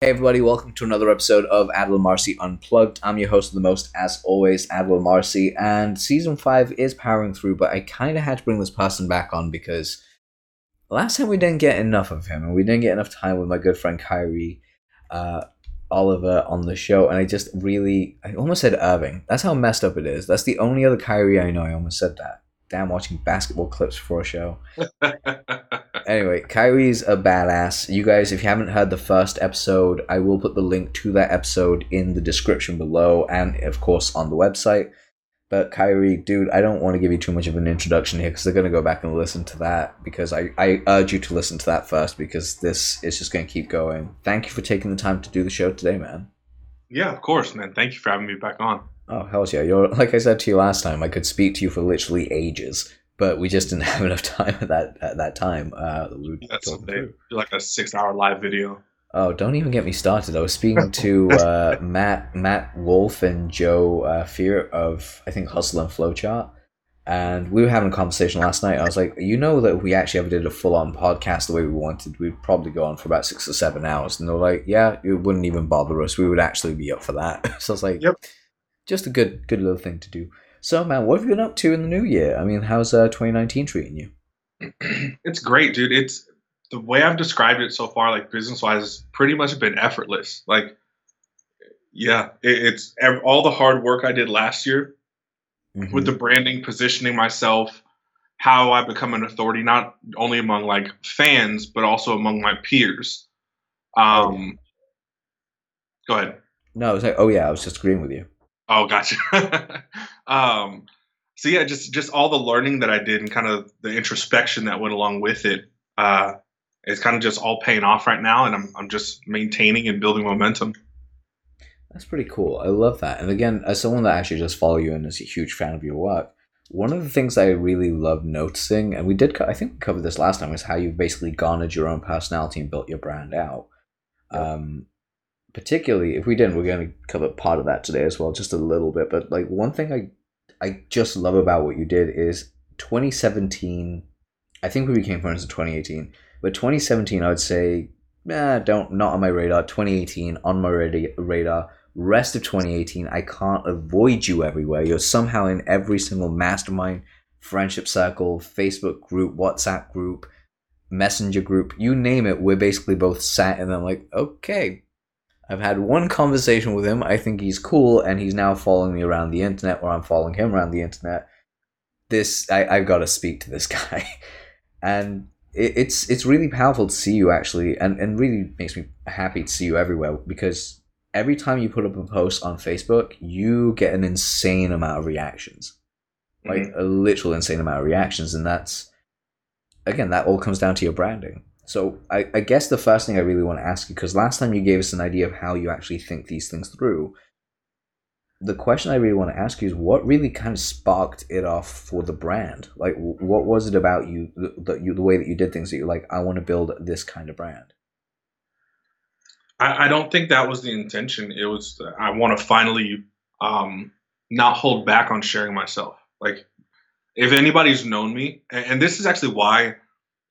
Hey everybody, welcome to another episode of Adler Marcy Unplugged. I'm your host of the most, as always, Adler Marcy, and season 5 is powering through, but I kind of had to bring this person back on because last time we didn't get enough of him, and we didn't get enough time with my good friend Kyrie uh, Oliver on the show, and I just really, I almost said Irving. That's how messed up it is. That's the only other Kyrie I know, I almost said that. Damn, watching basketball clips for a show. anyway, Kyrie's a badass. You guys, if you haven't heard the first episode, I will put the link to that episode in the description below and, of course, on the website. But Kyrie, dude, I don't want to give you too much of an introduction here because they're going to go back and listen to that because I, I urge you to listen to that first because this is just going to keep going. Thank you for taking the time to do the show today, man. Yeah, of course, man. Thank you for having me back on. Oh, hell yeah. You're, like I said to you last time, I could speak to you for literally ages but we just didn't have enough time at that at that time. Uh, we That's like a six hour live video. Oh, don't even get me started. I was speaking to uh, Matt Matt Wolfe and Joe uh, Fier of I think Hustle and Flowchart, and we were having a conversation last night. I was like, you know that if we actually ever did a full on podcast the way we wanted, we'd probably go on for about six or seven hours. And they're like, yeah, it wouldn't even bother us. We would actually be up for that. so I was like, yep, just a good good little thing to do. So, man, what have you been up to in the new year? I mean, how's uh, 2019 treating you? it's great, dude. It's the way I've described it so far, like business wise, has pretty much been effortless. Like, yeah, it, it's all the hard work I did last year mm-hmm. with the branding, positioning myself, how I become an authority, not only among like fans, but also among my peers. Um, oh. go ahead. No, I was like, oh yeah, I was just agreeing with you. Oh, gotcha. um, so yeah, just just all the learning that I did and kind of the introspection that went along with it uh, is kind of just all paying off right now, and I'm I'm just maintaining and building momentum. That's pretty cool. I love that. And again, as someone that actually just follow you and is a huge fan of your work, one of the things I really love noticing, and we did, I think we covered this last time, is how you've basically garnered your own personality and built your brand out. Yep. Um, particularly if we didn't, we're going to cover part of that today as well, just a little bit. But like one thing I I just love about what you did is 2017. I think we became friends in 2018, but 2017 I would say, eh, don't not on my radar. 2018 on my radar. Rest of 2018, I can't avoid you everywhere. You're somehow in every single mastermind, friendship circle, Facebook group, WhatsApp group, messenger group, you name it. We're basically both sat and I'm like, okay, I've had one conversation with him. I think he's cool, and he's now following me around the internet, or I'm following him around the internet. This I, I've got to speak to this guy, and it, it's it's really powerful to see you actually, and and really makes me happy to see you everywhere because every time you put up a post on Facebook, you get an insane amount of reactions, like mm-hmm. a literal insane amount of reactions, and that's again that all comes down to your branding. So I, I guess the first thing I really want to ask you, because last time you gave us an idea of how you actually think these things through, the question I really want to ask you is what really kind of sparked it off for the brand? Like, what was it about you, the, you, the way that you did things that you're like, I want to build this kind of brand? I, I don't think that was the intention. It was, I want to finally um, not hold back on sharing myself. Like, if anybody's known me, and, and this is actually why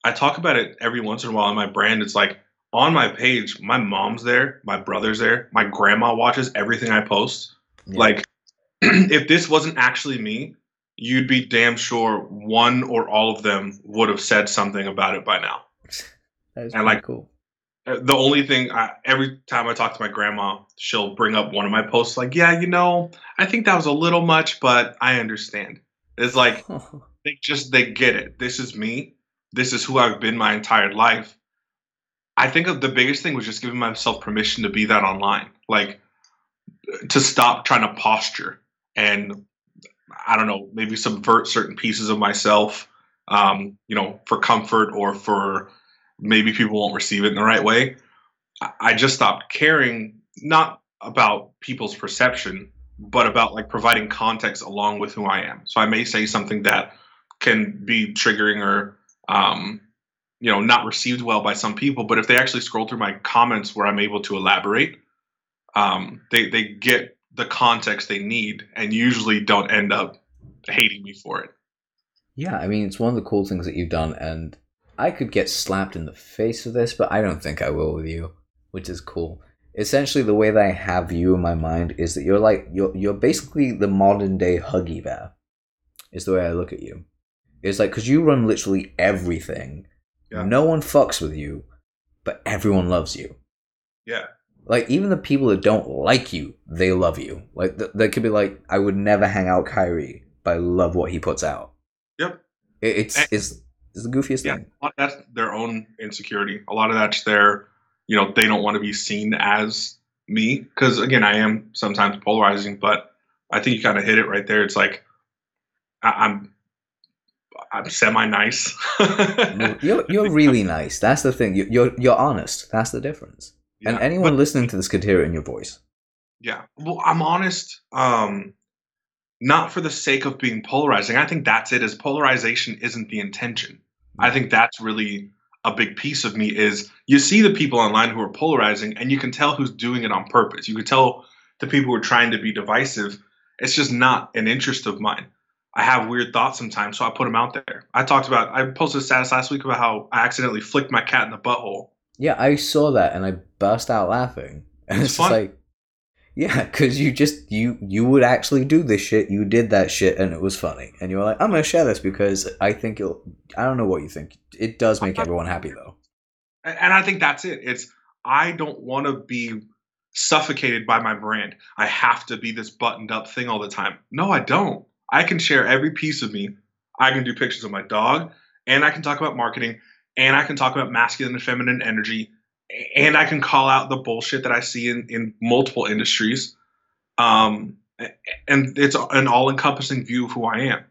I talk about it every once in a while in my brand. It's like on my page, my mom's there, my brother's there, my grandma watches everything I post. Yeah. Like, if this wasn't actually me, you'd be damn sure one or all of them would have said something about it by now. That is and like cool. Uh, the only thing, I, every time I talk to my grandma, she'll bring up one of my posts, like, "Yeah, you know, I think that was a little much, but I understand." It's like they just they get it. This is me this is who I've been my entire life. I think of the biggest thing was just giving myself permission to be that online, like to stop trying to posture and I don't know, maybe subvert certain pieces of myself, um, you know, for comfort or for maybe people won't receive it in the right way. I just stopped caring, not about people's perception, but about like providing context along with who I am. So I may say something that can be triggering or um, you know, not received well by some people. But if they actually scroll through my comments where I'm able to elaborate, um, they they get the context they need, and usually don't end up hating me for it. Yeah, I mean, it's one of the cool things that you've done, and I could get slapped in the face with this, but I don't think I will with you, which is cool. essentially the way that I have you in my mind is that you're like you're you're basically the modern day Huggy Bear. Is the way I look at you. It's like because you run literally everything. Yeah. No one fucks with you, but everyone loves you. Yeah. Like even the people that don't like you, they love you. Like th- they could be like, I would never hang out Kyrie, but I love what he puts out. Yep. It, it's And- it's it's the goofiest Yeah. thing. a lot- That's their own insecurity. A lot of that's their, you know, they don't want to be seen as me. Because again, I am sometimes polarizing, but I think you kind of hit it right there. It's like I, I'm, I'm semi nice. You're- You're really nice. That's the thing. You- You're you're honest. That's the difference. and anyone listening to this could hear it in your voice. Yeah. Well, I'm honest. Um, not for the sake of being polarizing. I think that's it. Is polarization isn't the intention. I think that's really a big piece of me. Is you see the people online who are polarizing, and you can tell who's doing it on purpose. You can tell the people who are trying to be divisive. It's just not an interest of mine. I have weird thoughts sometimes, so I put them out there. I talked about. I posted a status last week about how I accidentally flicked my cat in the butthole. Yeah, I saw that and I burst out laughing. And It's it's, fun. like, yeah, because you just you you would actually do this shit. You did that shit, and it was funny. And you were like, I'm gonna share this because I think you'll. I don't know what you think. It does make everyone happy though. And and I think that's it. It's I don't want to be suffocated by my brand. I have to be this buttoned up thing all the time. No, I don't. I can share every piece of me. I can do pictures of my dog, and I can talk about marketing, and I can talk about masculine and feminine energy, and I can call out the bullshit that I see in, in multiple industries. Um, and it's an all encompassing view of who I am.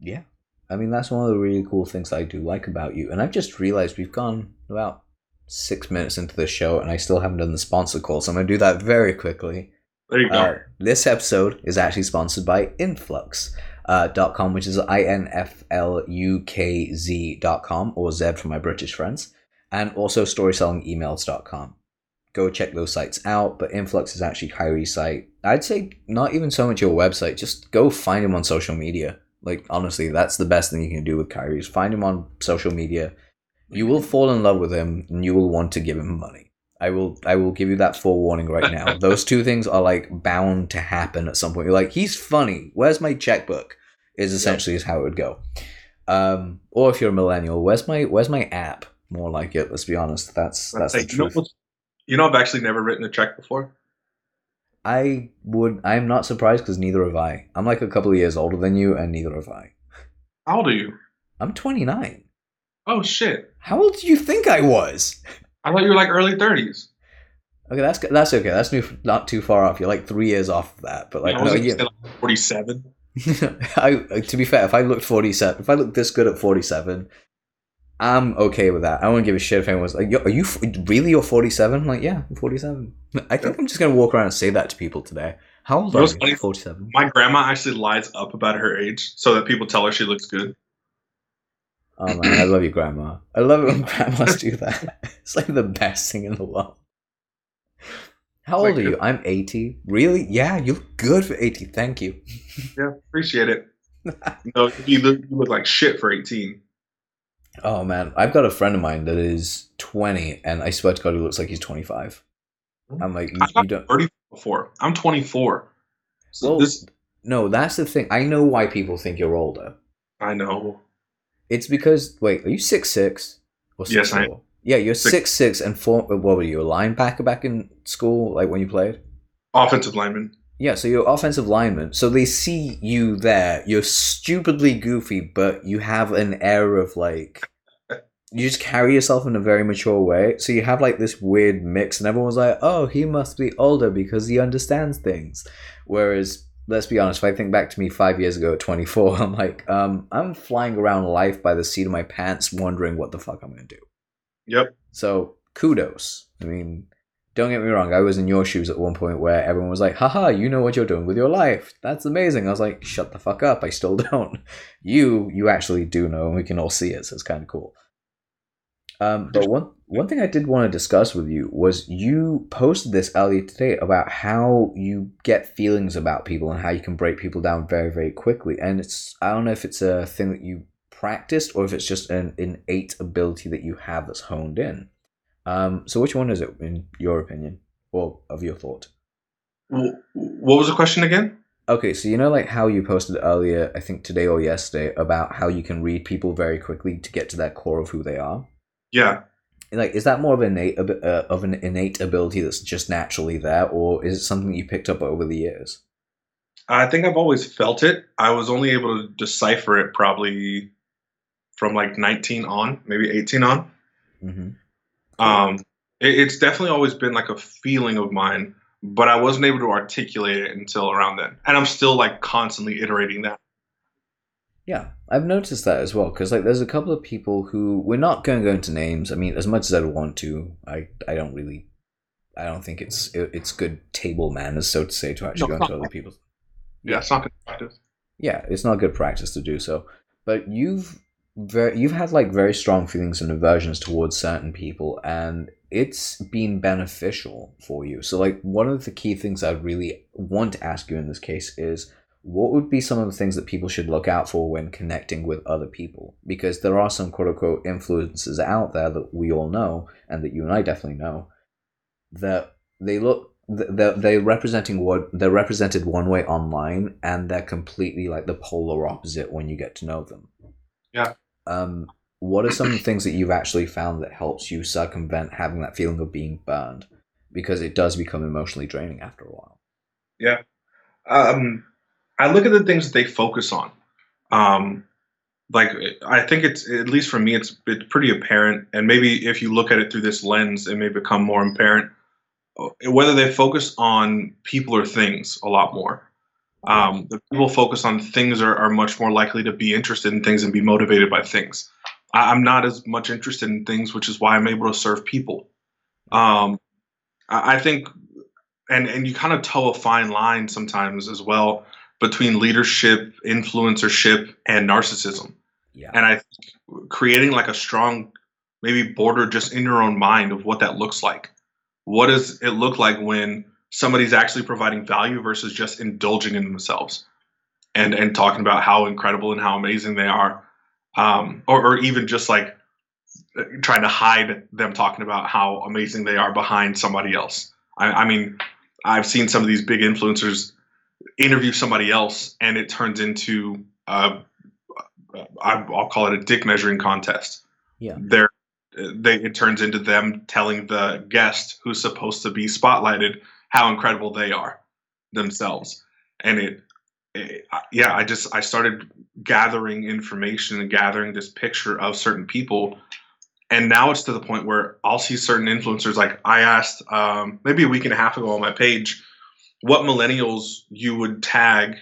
Yeah, I mean that's one of the really cool things I do like about you. And I've just realized we've gone about six minutes into the show, and I still haven't done the sponsor call, so I'm gonna do that very quickly. There you go. Uh, this episode is actually sponsored by Influx. Uh, dot com, which is I N F L U K Z dot com or Z for my British friends, and also storytellingemails.com. Go check those sites out. But Influx is actually Kyrie's site. I'd say not even so much your website, just go find him on social media. Like, honestly, that's the best thing you can do with Kyrie is find him on social media. You will fall in love with him and you will want to give him money. I will I will give you that forewarning right now. Those two things are like bound to happen at some point. You're like, he's funny. Where's my checkbook? Is essentially is how it would go. Um, or if you're a millennial, where's my where's my app? More like it. Let's be honest. That's that's the Like, you, know, truth. you know, I've actually never written a check before. I would. I'm not surprised because neither have I. I'm like a couple of years older than you, and neither have I. How old are you? I'm 29. Oh shit! How old do you think I was? I thought you were like early thirties. Okay, that's that's okay. That's new, not too far off. You're like three years off of that, but like I was no, gonna yeah. say, like forty-seven. I uh, to be fair, if I looked 47, if I looked this good at 47, I'm okay with that. I wouldn't give a shit if anyone was like, Yo, "Are you really? You're 47?" I'm like, yeah, I'm 47. I think I'm just gonna walk around and say that to people today. How old You are you? 47. My grandma actually lies up about her age so that people tell her she looks good. Oh man, I love you, grandma. I love it when grandmas do that. It's like the best thing in the world. How Like old are you? I'm 80. Really? Yeah, you look good for 80. Thank you. Yeah, appreciate it. no, you look, you look like shit for eighteen. Oh man, I've got a friend of mine that is 20, and I swear to God, he looks like he's 25. I'm like, you, you don't. thirty before. I'm twenty-four. So Well, this no, that's the thing. I know why people think you're older. I know. It's because wait, are you six six or six Yes, I am. Yeah, you're Six- six six and four. Uh, what were you, a linebacker back in school, like when you played? Offensive lineman. Yeah, so you're offensive lineman. So they see you there. You're stupidly goofy, but you have an air of like you just carry yourself in a very mature way. So you have like this weird mix, and everyone's like, "Oh, he must be older because he understands things." Whereas, let's be honest, if I think back to me five years ago at 24, I'm like, um, I'm flying around life by the seat of my pants, wondering what the fuck I'm gonna do. Yep. So kudos. I mean, don't get me wrong. I was in your shoes at one point where everyone was like, haha, you know what you're doing with your life. That's amazing. I was like, shut the fuck up. I still don't. You, you actually do know, and we can all see it, so it's kind of cool. Um, but one one thing I did want to discuss with you was you posted this earlier today about how you get feelings about people and how you can break people down very very quickly. And it's I don't know if it's a thing that you practiced or if it's just an innate ability that you have that's honed in. Um, so which one is it in your opinion? or of your thought? What was the question again? Okay, so you know, like how you posted earlier, I think today or yesterday, about how you can read people very quickly to get to their core of who they are. Yeah. Like, is that more of an innate uh, of an innate ability that's just naturally there, or is it something you picked up over the years? I think I've always felt it. I was only able to decipher it probably from like 19 on, maybe 18 on. Mm-hmm. Um, it, it's definitely always been like a feeling of mine but I wasn't able to articulate it until around then. And I'm still like constantly iterating that. Yeah, I've noticed that as well because like there's a couple of people who we're not going to go into names. I mean, as much as I want to, I I don't really, I don't think it's it, it's good table manners, so to say, to actually no, go into other people's. Yeah, it's not good practice. Yeah, it's not good practice to do so. But you've very you've had like very strong feelings and aversions towards certain people, and it's been beneficial for you. So, like, one of the key things I really want to ask you in this case is what would be some of the things that people should look out for when connecting with other people? Because there are some quote unquote influences out there that we all know, and that you and I definitely know, that they look they're, they're representing what they're represented one way online and they're completely like the polar opposite when you get to know them yeah um what are some of the things that you've actually found that helps you circumvent having that feeling of being burned? Because it does become emotionally draining after a while. Yeah. Um, I look at the things that they focus on. Um, like I think it's at least for me, it's it's pretty apparent, and maybe if you look at it through this lens, it may become more apparent uh, whether they focus on people or things a lot more. Um, the people focus on things are, are much more likely to be interested in things and be motivated by things. I'm not as much interested in things, which is why I'm able to serve people. Um, I think, and and you kind of toe a fine line sometimes as well between leadership, influencership, and narcissism. Yeah. And I think creating like a strong, maybe border just in your own mind of what that looks like. What does it look like when somebody's actually providing value versus just indulging in themselves and and talking about how incredible and how amazing they are um, or, or even just like trying to hide them talking about how amazing they are behind somebody else. I, I mean, I've seen some of these big influencers interview somebody else, and it turns into uh, I'll call it a dick measuring contest. Yeah, they're they it turns into them telling the guest who's supposed to be spotlighted how incredible they are themselves, and it yeah, I just I started gathering information and gathering this picture of certain people, and now it's to the point where I'll see certain influencers. Like I asked um, maybe a week and a half ago on my page, what millennials you would tag,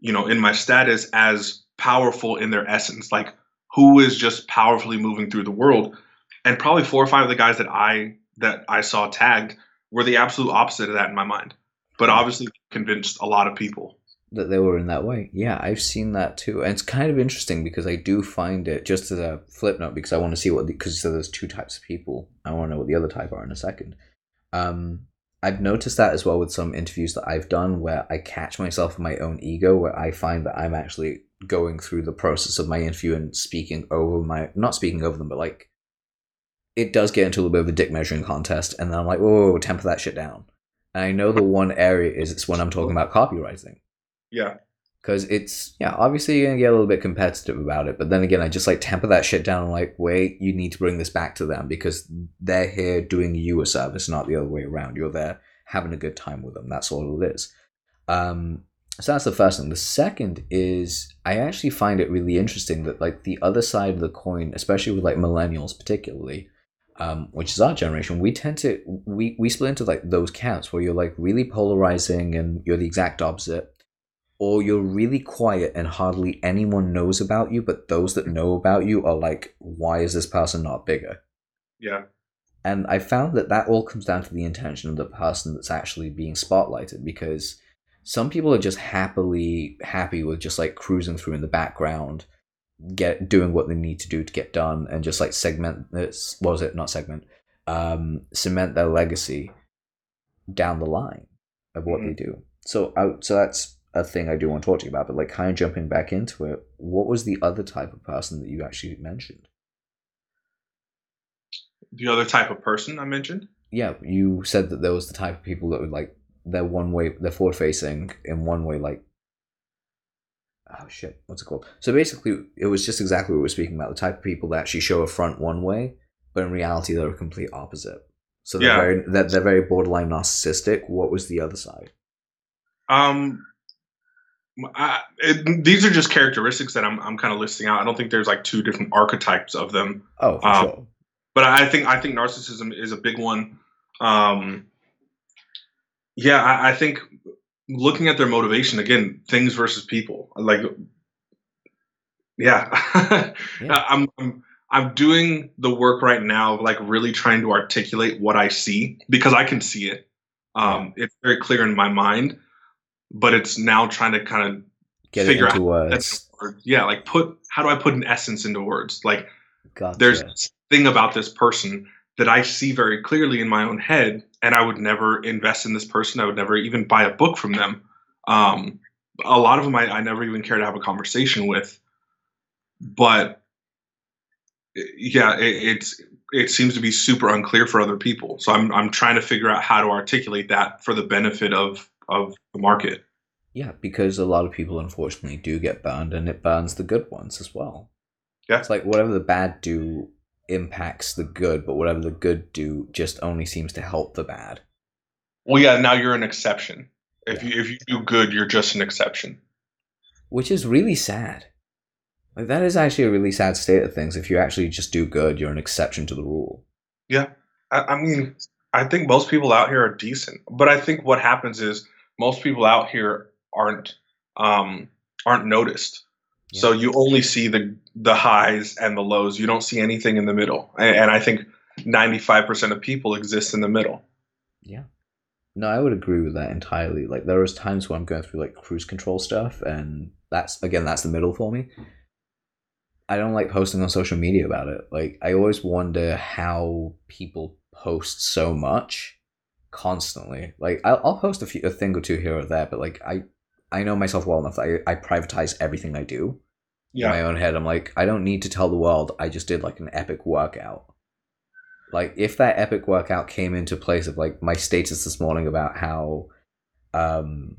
you know, in my status as powerful in their essence, like who is just powerfully moving through the world, and probably four or five of the guys that I that I saw tagged were the absolute opposite of that in my mind, but obviously convinced a lot of people that they were in that way. Yeah, I've seen that too, and it's kind of interesting because I do find it just as a flip note because I want to see what because so there's two types of people. I want to know what the other type are in a second. Um, I've noticed that as well with some interviews that I've done where I catch myself in my own ego, where I find that I'm actually going through the process of my interview and speaking over my not speaking over them, but like it does get into a little bit of a dick measuring contest, and then I'm like, whoa, whoa temper that shit down. And I know the one area is it's when I'm talking about copywriting yeah. Because it's, yeah, obviously you're to get a little bit competitive about it. But then again, I just like temper that shit down. Like, wait, you need to bring this back to them because they're here doing you a service, not the other way around. You're there having a good time with them. That's all it is. Um, so that's the first thing. The second is I actually find it really interesting that like the other side of the coin, especially with like millennials particularly, um, which is our generation, we tend to we we split into like those camps where you're like really polarizing and you're the exact opposite, or you're really quiet and hardly anyone knows about you, but those that know about you are like, why is this person not bigger? Yeah. And I found that that all comes down to the intention of the person that's actually being spotlighted because some people are just happily happy with just like cruising through in the background, get doing what they need to do to get done and just like segment this what was it, not segment, um, cement their legacy down the line of what mm-hmm. they do. So out so that's a thing I do want to talk to you about, but like kind of jumping back into it, what was the other type of person that you actually mentioned? The other type of person I mentioned? yeah, you said that there was the type of people that would like they're one way, they're forward facing in one way, like oh shit, what's it called? So basically, it was just exactly what we were speaking about the type of people that actually show a front one way, but in reality, they're a complete opposite. So they're Yeah. very they're, they're very borderline narcissistic. What was the other side? Um, I, it, these are just characteristics that I'm I'm kind of listing out. I don't think there's like two different archetypes of them, Oh, Um, sure. but I think I think narcissism is a big one. Um, yeah, I, I think looking at their motivation again, things versus people. Like, yeah, Yeah. I'm, I'm I'm doing the work right now, like really trying to articulate what I see because I can see it. Um, it's very clear in my mind, but it's now trying to kind of Get figure into out words. words. Yeah, like put how do I put an essence into words? Like Gotcha. there's this thing about this person that I see very clearly in my own head, and I would never invest in this person. I would never even buy a book from them. Um, a lot of them I, I never even care to have a conversation with. But yeah, it, it's it seems to be super unclear for other people. So I'm I'm trying to figure out how to articulate that for the benefit of of the market. Yeah, because a lot of people unfortunately do get burned, and it burns the good ones as well. Yeah. It's like whatever the bad do impacts the good, but whatever the good do just only seems to help the bad. Well, yeah, now you're an exception. If Yeah. you if you do good, you're just an exception. Which is really sad. Like that is actually a really sad state of things. If you actually just do good, you're an exception to the rule. Yeah, I, I mean, I think most people out here are decent, but I think what happens is most people out here aren't um, aren't noticed. So you only see the the highs and the lows. You don't see anything in the middle, and, and I think ninety five percent of people exist in the middle. Yeah. No, I would agree with that entirely. Like there was times when I'm going through like cruise control stuff and that's again that's the middle for me. I don't like posting on social media about it. Like I always wonder how people post so much constantly. Like I'll, I'll post a few a thing or two here or there, but like I I know myself well enough that I, I privatize everything I do in my own head. I'm like, I don't need to tell the world I just did like an epic workout. Like if that epic workout came into place of like my status this morning about how um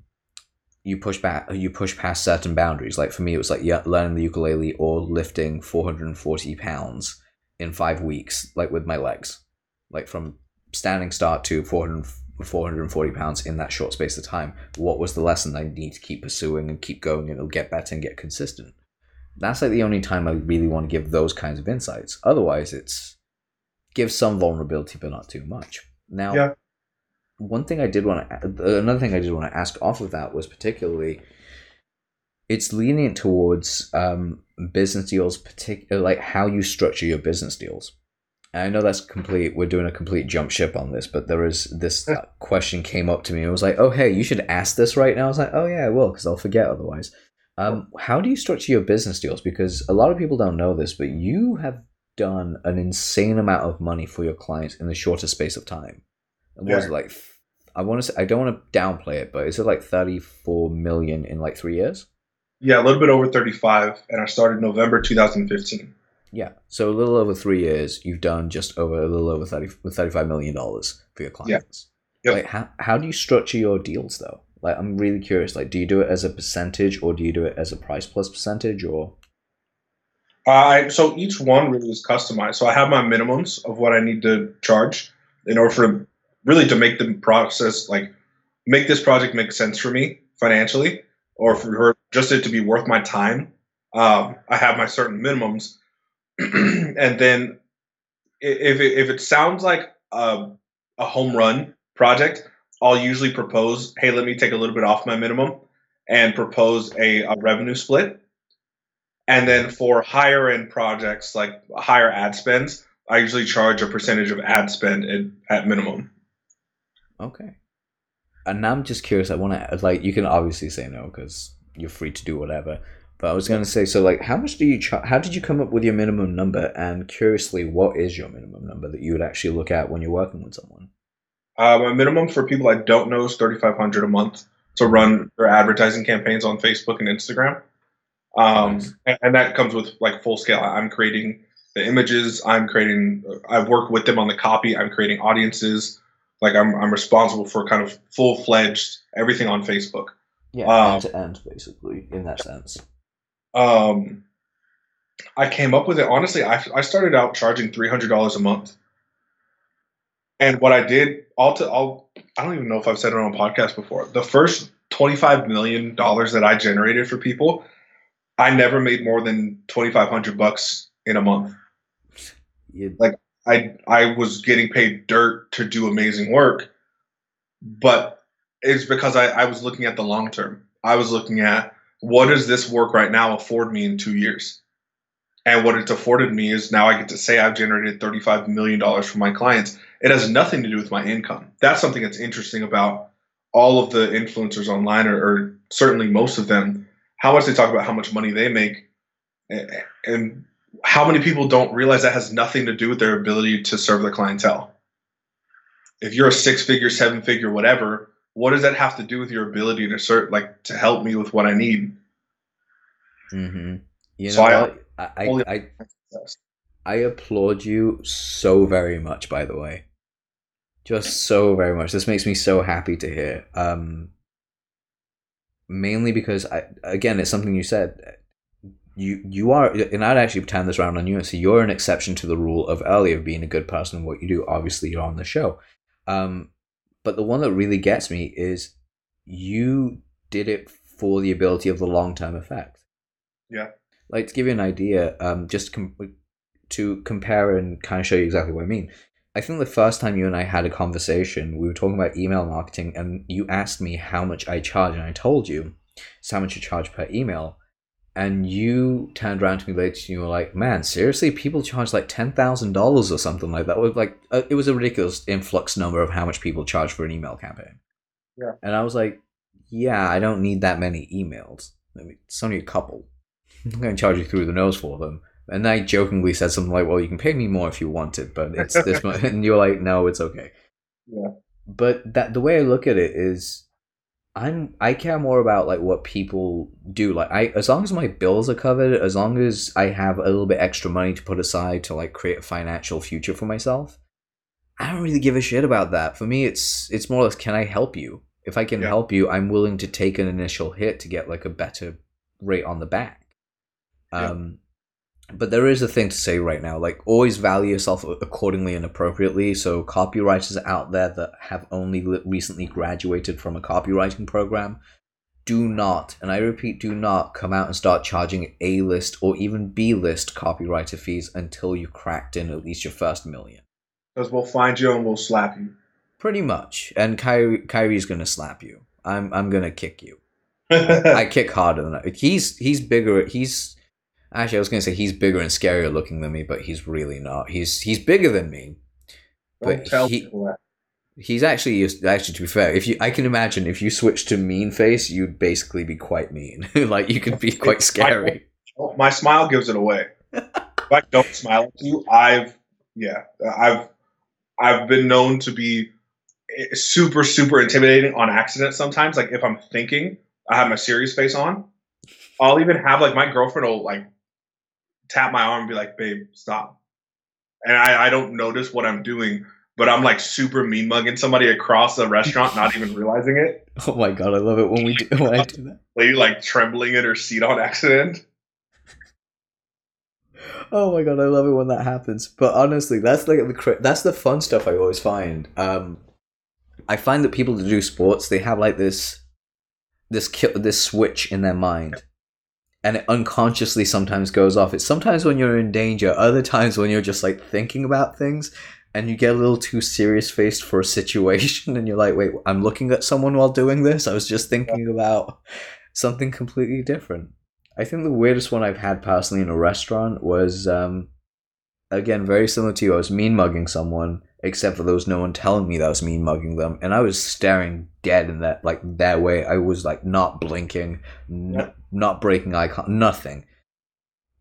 you push back you push past certain boundaries. Like for me it was like yeah, learning the ukulele or lifting 440 pounds in five weeks, like with my legs. Like from standing start to 400 440 pounds in that short space of time. What was the lesson I need to keep pursuing and keep going and it'll get better and get consistent? that's like the only time I really want to give those kinds of insights. Otherwise, it's give some vulnerability, but not too much. Now, Yeah. one thing I did want to, another thing I did want to ask off of that was particularly, it's lenient towards um, business deals, particular like how you structure your business deals. I know that's complete. We're doing a complete jump ship on this, but there is this question came up to me. and it was like, "Oh, hey, you should ask this right now." I was like, "Oh yeah, I will, because I'll forget otherwise." Um, how do you structure your business deals? Because a lot of people don't know this, but you have done an insane amount of money for your clients in the shortest space of time. And what was it like? I want to say I don't want to downplay it, but is it like thirty-four million in like three years? Yeah, a little bit over 35, and I started November 2015. Yeah, so a little over three years, you've done just over a little over thirty thirty-five million dollars for your clients. Yeah. Yep. Like how how do you structure your deals though? Like I'm really curious. Like, do you do it as a percentage or do you do it as a price plus percentage or? I so each one really is customized. So I have my minimums of what I need to charge in order for really to make the process like make this project make sense for me financially, or for just it to be worth my time. Um, I have my certain minimums, and then if it, if it sounds like a, a home run project, I'll usually propose, hey, let me take a little bit off my minimum and propose a, a revenue split. And then for higher end projects like higher ad spends, I usually charge a percentage of ad spend at, at minimum. Okay. And now I'm just curious. I want to like you can obviously say no because you're free to do whatever. But I was gonna say so like how much do you char- how did you come up with your minimum number? And curiously, what is your minimum number that you would actually look at when you're working with someone? Uh, my minimum for people I don't know is thirty five hundred a month to run their advertising campaigns on Facebook and Instagram. Um, Nice. and, and that comes with like full scale. I'm creating the images. I'm creating. I've worked with them on the copy. I'm creating audiences. Like I'm I'm responsible for kind of full fledged everything on Facebook. Yeah, Um, end to end, basically, in that sense. Um, I came up with it honestly. I I started out charging three hundred dollars a month, and what I did, all to all, I don't even know if I've said it on a podcast before. The first twenty five million dollars that I generated for people, I never made more than twenty five hundred bucks in a month. Like I I was getting paid dirt to do amazing work, but it's because I, I was looking at the long term. I was looking at what does this work right now afford me in two years? And what it's afforded me is now I get to say I've generated $35 million from my clients. It has nothing to do with my income. That's something that's interesting about all of the influencers online, or, or certainly most of them, how much they talk about how much money they make. And how many people don't realize that has nothing to do with their ability to serve their clientele? If you're a six figure, seven figure, whatever, what does that have to do with your ability to serve, like to help me with what I need? Mm-hmm. You know So I- I, I, I, I applaud you so very much, by the way. Just so very much. This makes me so happy to hear. Um, mainly because I, again, it's something you said. You you are, and I'd actually turn this around on you and say you're an exception to the rule of earlier of being a good person in what you do. Obviously, you're on the show. Um, but the one that really gets me is you did it for the ability of the long term effect. Yeah. Like to give you an idea, um, just com- to compare and kind of show you exactly what I mean. I think the first time you and I had a conversation, we were talking about email marketing, and you asked me how much I charge, and I told you it's how much you charge per email. And you turned around to me later, and you were like, "Man, seriously, people charge like ten thousand dollars or something like that." Like uh, it was a ridiculous influx number of how much people charge for an email campaign. Yeah. And I was like, "Yeah, I don't need that many emails. I mean, it's only a couple. I'm going to charge you through the nose for them." And I jokingly said something like, "Well, you can pay me more if you want it, but it's this much." And you're like, "No, it's okay." Yeah. But that the way I look at it is, I'm I care more about like what people do. Like I, as long as my bills are covered, as long as I have a little bit extra money to put aside to like create a financial future for myself, I don't really give a shit about that. For me, it's it's more or less, can I help you? If I can Yeah. help you, I'm willing to take an initial hit to get like a better rate on the back. Yeah. Um, But there is a thing to say right now like always value yourself accordingly and appropriately so copywriters out there that have only recently graduated from a copywriting program do not and i repeat do not come out and start charging a list or even b list copywriter fees until you cracked in at least your first million Because we'll find you and we'll slap you. pretty much and Kyrie, kyrie's gonna slap you i'm i'm gonna kick you I kick harder than that. He's he's bigger. He's actually I was gonna say he's bigger and scarier looking than me, but he's really not. He's he's bigger than me. But he-. He's actually actually to be fair, if you I can imagine if you switch to mean face, you'd basically be quite mean. like you could be quite scary. Oh, My smile gives it away. if I don't smile at you, I've yeah, I've I've been known to be eh, super super intimidating on accident sometimes. Like if I'm thinking, I have my serious face on. I'll even have like my girlfriend will like tap my arm and be like, "Babe, stop," and I I don't notice what I'm doing. But I'm like super mean mugging somebody across the restaurant, not even realizing it. Oh my god, I love it when we do when I do that. Lady like trembling in her seat on accident. Oh my god, I love it when that happens. But honestly, that's like the that's the fun stuff I always find. Um, I find that people that do sports, they have like this this this switch in their mind, and it unconsciously sometimes goes off. It's sometimes when you're in danger, other times when you're just like thinking about things, and you get a little too serious faced for a situation, and you're like, wait, I'm looking at someone while doing this. I was just thinking about something completely different. I think the weirdest one I've had personally in a restaurant was, um, again, very similar to you. I was mean mugging someone, except for there was no one telling me that was mean mugging them, and I was staring dead in that like their way. I was like not blinking, n- Yeah. not breaking eye contact, nothing.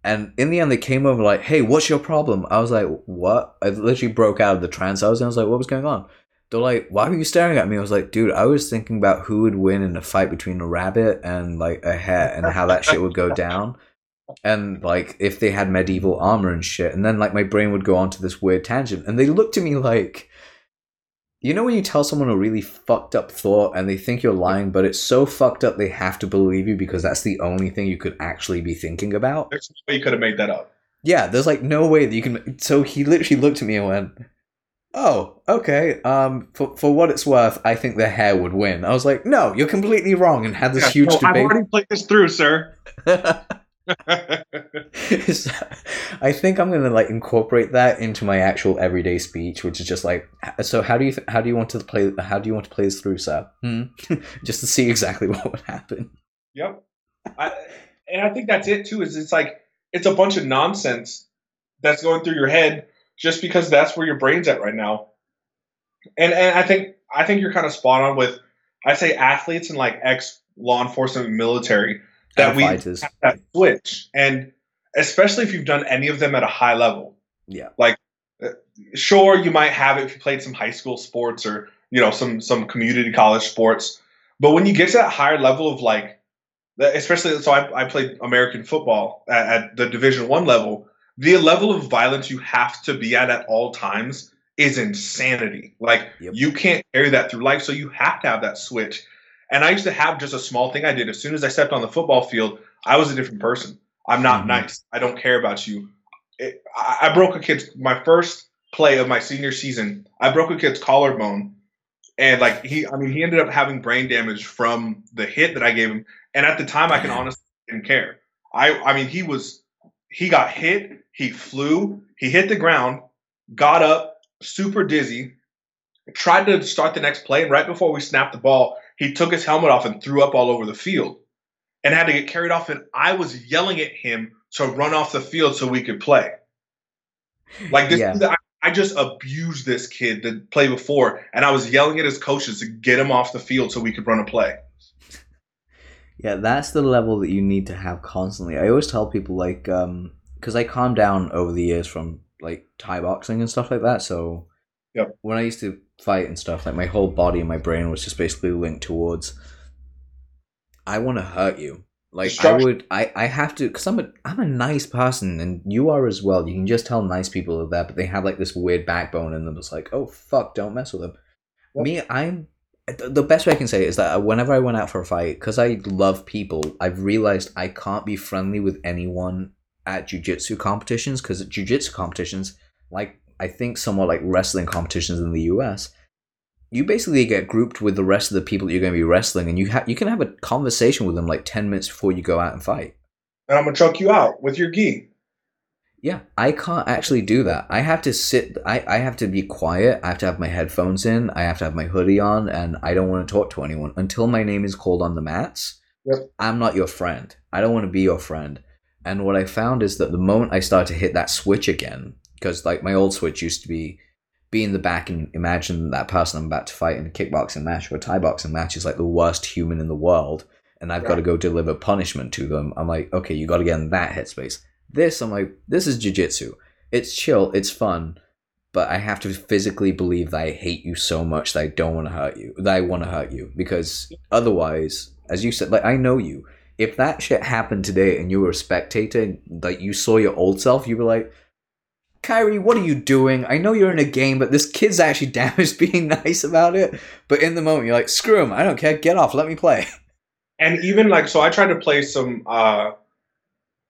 And in the end, they came over like, "Hey, what's your problem?" I was like, "What?" I literally broke out of the trance I was in. I was like, "What was going on?" They're like, "Why were you staring at me?" I was like, "Dude, I was thinking about who would win in a fight between a rabbit and like a hare, and how that shit would go down." And like if they had medieval armor and shit, and then like my brain would go on to this weird tangent, and they looked at me like, You know when you tell someone a really fucked up thought and they think you're lying, but it's so fucked up they have to believe you because that's the only thing you could actually be thinking about? There's no way you could have made that up. Yeah, there's like no way that you can. So he literally looked at me and went, "Oh, okay. Um, for for what it's worth, I think the hair would win." I was like, "No, you're completely wrong," and had this Yeah, huge no, I've debate. already played this through, sir. I think I'm gonna like incorporate that into my actual everyday speech, which is just like, so how do you how do you want to play how do you want to play this through, sir? Hmm? just to see exactly what would happen. Yep. I, and I think that's it too. Is it's like it's a bunch of nonsense that's going through your head just because that's where your brain's at right now. And and I think I think you're kind of spot on with I say athletes and like ex law enforcement and military that we fighters. have that switch and especially if you've done any of them at a high level. Yeah. Like uh, sure, you might have it if you played some high school sports or you know some some community college sports, but when you get to that higher level of like especially so I, I played american football at, at the division one level the level of violence you have to be at at all times is insanity like Yep. you can't carry that through life so you have to have that switch and i used to have just a small thing i did. As soon as i stepped on the football field i was a different person. I'm not Mhm. nice. I don't care about you. It, I, I broke a kid's my first play of my senior season i broke a kid's collarbone. And like he i mean he ended up having brain damage from the hit that i gave him. And at the time, I can honestly didn't care. I I mean, he was he got hit, he flew, he hit the ground, got up, super dizzy, tried to start the next play, and right before we snapped the ball, he took his helmet off and threw up all over the field, and had to get carried off. And I was yelling at him to run off the field so we could play. Like this, Yeah. I, I just abused this kid to play before, and I was yelling at his coaches to get him off the field so we could run a play. Yeah, that's the level that you need to have constantly. I always tell people like um because I calmed down over the years from like Thai boxing and stuff like that. So Yep. when I used to fight and stuff, like my whole body and my brain was just basically linked towards I want to hurt you. Like I would, I, I have to, cause I'm a, I'm a nice person, and you are as well. You can just tell nice people are there, but they have like this weird backbone in them. It's like, oh fuck, don't mess with them. Yep. Me, I'm the best way I can say it is that whenever I went out for a fight, because I love people, I've realized I can't be friendly with anyone at jujitsu competitions because at jujitsu competitions, like I think somewhat like wrestling competitions in the US, you basically get grouped with the rest of the people that you're going to be wrestling, and you ha- you can have a conversation with them like ten minutes before you go out and fight. And I'm gonna choke you out with your gi. Yeah, I can't actually do that. I have to sit. I, I have to be quiet. I have to have my headphones in. I have to have my hoodie on, and I don't want to talk to anyone until my name is called on the mats. Yep. I'm not your friend. I don't want to be your friend. And what I found is that the moment I start to hit that switch again, because like my old switch used to be be in the back and imagine that person I'm about to fight in a kickboxing match or a Thai boxing match is like the worst human in the world, and I've got to go deliver punishment to them. I'm like, okay, you got to get in that headspace. This, I'm like, this is jujitsu. It's chill, it's fun, but I have to physically believe that I hate you so much that I don't want to hurt you, that I want to hurt you, because otherwise, as you said, like I know you. If that shit happened today and you were a spectator, like you saw your old self, you were like, Kyrie, what are you doing? I know you're in a game, but this kid's actually damaged being nice about it. But in the moment, you're like, screw him. I don't care. Get off. Let me play. and even like so i tried to play some uh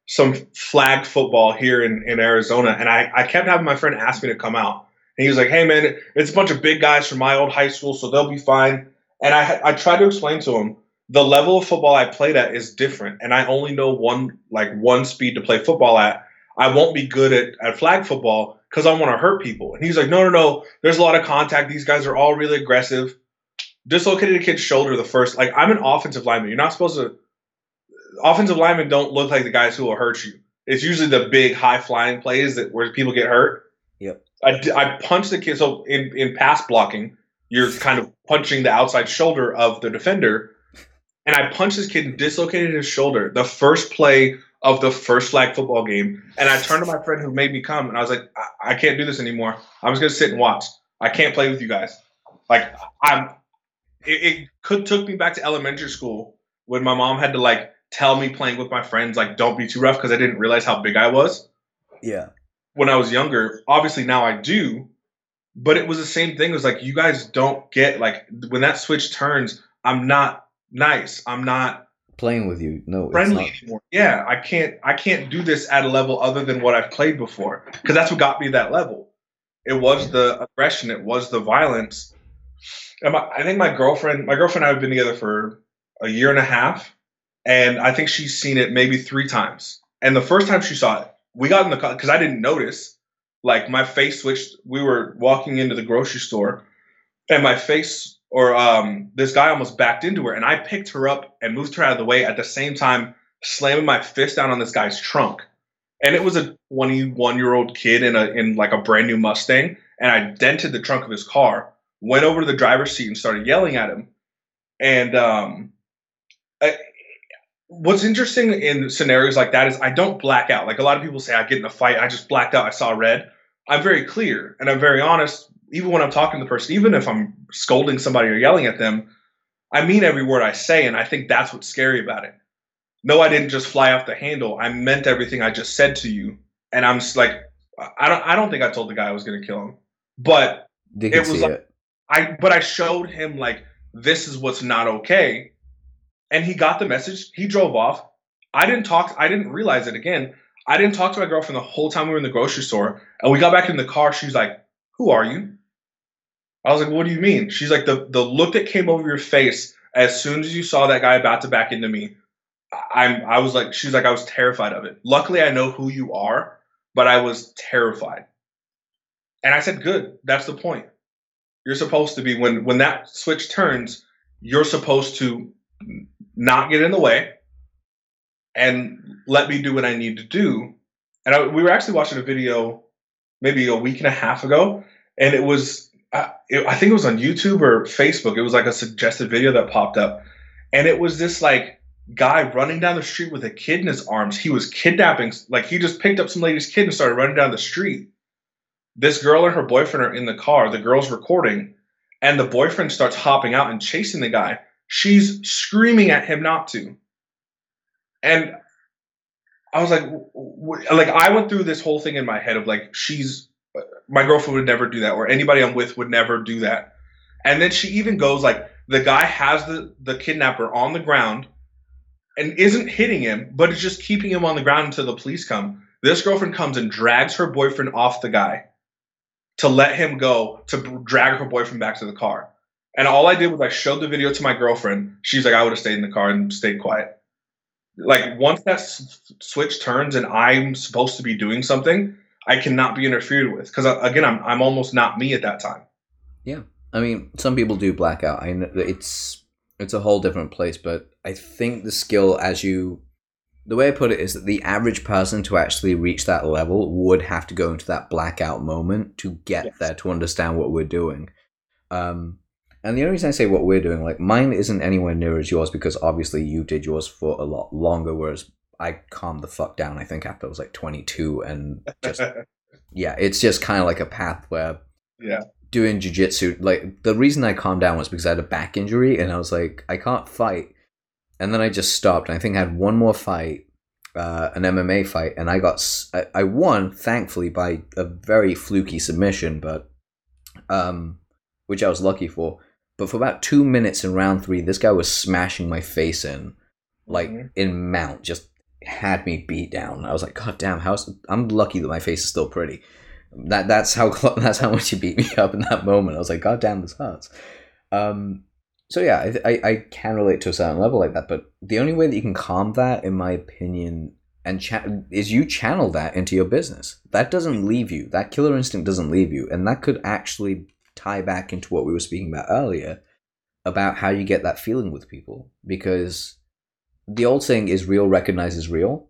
some flag football here in in arizona and i i kept having my friend ask me to come out and he was like hey man it's a bunch of big guys from my old high school so they'll be fine and i i tried to explain to him the level of football i played at is different and i only know one like one speed to play football at i won't be good at, at flag football because i want to hurt people and he's like no no no there's a lot of contact these guys are all really aggressive dislocated a kid's shoulder the first like I'm an offensive lineman. You're not supposed to offensive linemen don't look like the guys who will hurt you. It's usually the big high flying plays that where people get hurt. Yep. I punched the kid so in, in pass blocking, you're kind of punching the outside shoulder of the defender. And I punched this kid and dislocated his shoulder the first play of the first flag football game. And I turned to my friend who made me come and I was like, I, I can't do this anymore. I'm just gonna sit and watch. I can't play with you guys. Like I'm it, it could took me back to elementary school when my mom had to like tell me playing with my friends like don't be too rough because I didn't realize how big I was Yeah. when I was younger. Obviously now I do, but it was the same thing. It was like you guys don't get like when that switch turns, I'm not nice. I'm not playing with you. No, friendly anymore. Yeah, I can't. I can't do this at a level other than what I've played before because that's what got me that level. It was the aggression. It was the violence. And my, I think my girlfriend, my girlfriend, and I have been together for a year and a half, and I think she's seen it maybe three times. And the first time she saw it, we got in the car because I didn't notice. Like my face switched. We were walking into the grocery store, and my face or um, this guy almost backed into her, and I picked her up and moved her out of the way at the same time, slamming my fist down on this guy's trunk. And it was a 21 year old kid in a in like a brand new Mustang, and I dented the trunk of his car. Went over to the driver's seat and started yelling at him. And um, I, what's interesting in scenarios like that is I don't black out. Like a lot of people say, I get in a fight, I just blacked out, I saw red. I'm very clear and I'm very honest even when I'm talking to the person, even if I'm scolding somebody or yelling at them, I mean every word I say, and I think that's what's scary about it. No, I didn't just fly off the handle. I meant everything I just said to you, and I'm like, I don't, I don't think I told the guy I was going to kill him, but it was like, it. I, but I showed him like this is what's not okay, and he got the message. He drove off. I didn't talk. I didn't realize it again. I didn't talk to my girlfriend the whole time we were in the grocery store, and we got back in the car. She's like, "Who are you?" I was like, what do you mean? She's like, the, the look that came over your face as soon as you saw that guy about to back into me, I'm I was like, she's like, I was terrified of it. Luckily, I know who you are, but I was terrified. And I said, good, that's the point. You're supposed to be when when that switch turns, you're supposed to not get in the way and let me do what I need to do. And I, we were actually watching a video maybe a week and a half ago, and it was I, it, I think it was on YouTube or Facebook. It was like a suggested video that popped up, and it was this like guy running down the street with a kid in his arms. He was kidnapping, like he just picked up some lady's kid and started running down the street. This girl and her boyfriend are in the car. The girl's recording, and the boyfriend starts hopping out and chasing the guy. She's screaming at him not to. And I was like, like I went through this whole thing in my head of like she's my girlfriend would never do that, or anybody I'm with would never do that. And then she even goes like, the guy has the the kidnapper on the ground and isn't hitting him, but is just keeping him on the ground until the police come. This girlfriend comes and drags her boyfriend off the guy to let him go to drag her boyfriend back to the car. And all I did was I showed the video to my girlfriend. She's like, I would have stayed in the car and stayed quiet. Like once that s- switch turns and I'm supposed to be doing something, I cannot be interfered with because uh, again, I'm I'm almost not me at that time. Yeah, I mean, some people do blackout. I know it's it's a whole different place, but I think the skill, as you, the way I put it is that the average person to actually reach that level would have to go into that blackout moment to get yes. there to understand what we're doing. Um, and the only reason I say what we're doing, like mine isn't anywhere near as yours because obviously you did yours for a lot longer, whereas I calmed the fuck down. I think after I was like 22, and just yeah, it's just kind of like a path where yeah, doing jujitsu. Like the reason I calmed down was because I had a back injury, and I was like, I can't fight, and then I just stopped. And I think I had one more fight, uh, an MMA fight, and I got I, I won thankfully by a very fluky submission, but um, which I was lucky for. But for about two minutes in round three, this guy was smashing my face in, like mm-hmm. in mount, just had me beat down. I was like, God damn, how's I'm lucky that my face is still pretty. That that's how that's how much you beat me up in that moment. I was like, God damn, this hurts. Um, so yeah, I, I, I can relate to a certain level like that, but the only way that you can calm that, in my opinion, and cha- is you channel that into your business. That doesn't leave you. That killer instinct doesn't leave you, and that could actually tie back into what we were speaking about earlier about how you get that feeling with people because the old saying is real recognizes real.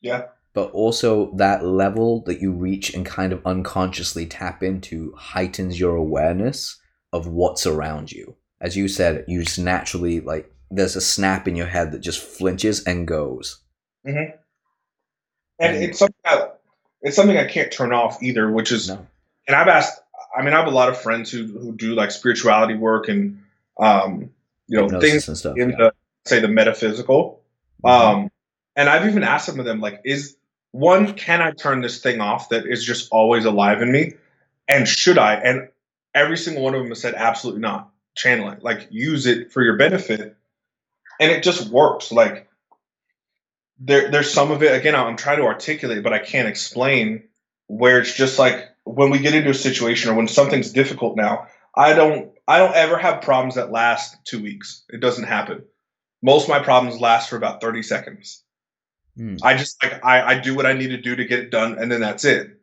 Yeah. But also that level that you reach and kind of unconsciously tap into heightens your awareness of what's around you. As you said, you just naturally like there's a snap in your head that just flinches and goes. Mm-hmm. And, and, it's something I, it's something I can't turn off either, which is no. and I've asked I mean I have a lot of friends who who do like spirituality work and um you know Hypnosis things stuff, in yeah. the say the metaphysical. Mm-hmm. Um, and I've even asked some of them, like, is one, can I turn this thing off that is just always alive in me? And should I? And every single one of them has said absolutely not. Channel it, like use it for your benefit, and it just works. Like there, there's some of it. Again, I'm trying to articulate, but I can't explain. Where it's just like when we get into a situation or when something's difficult now, I don't, I don't ever have problems that last two weeks. It doesn't happen. Most of my problems last for about 30 seconds. Hmm. I just like I, I do what I need to do to get it done, and then that's it.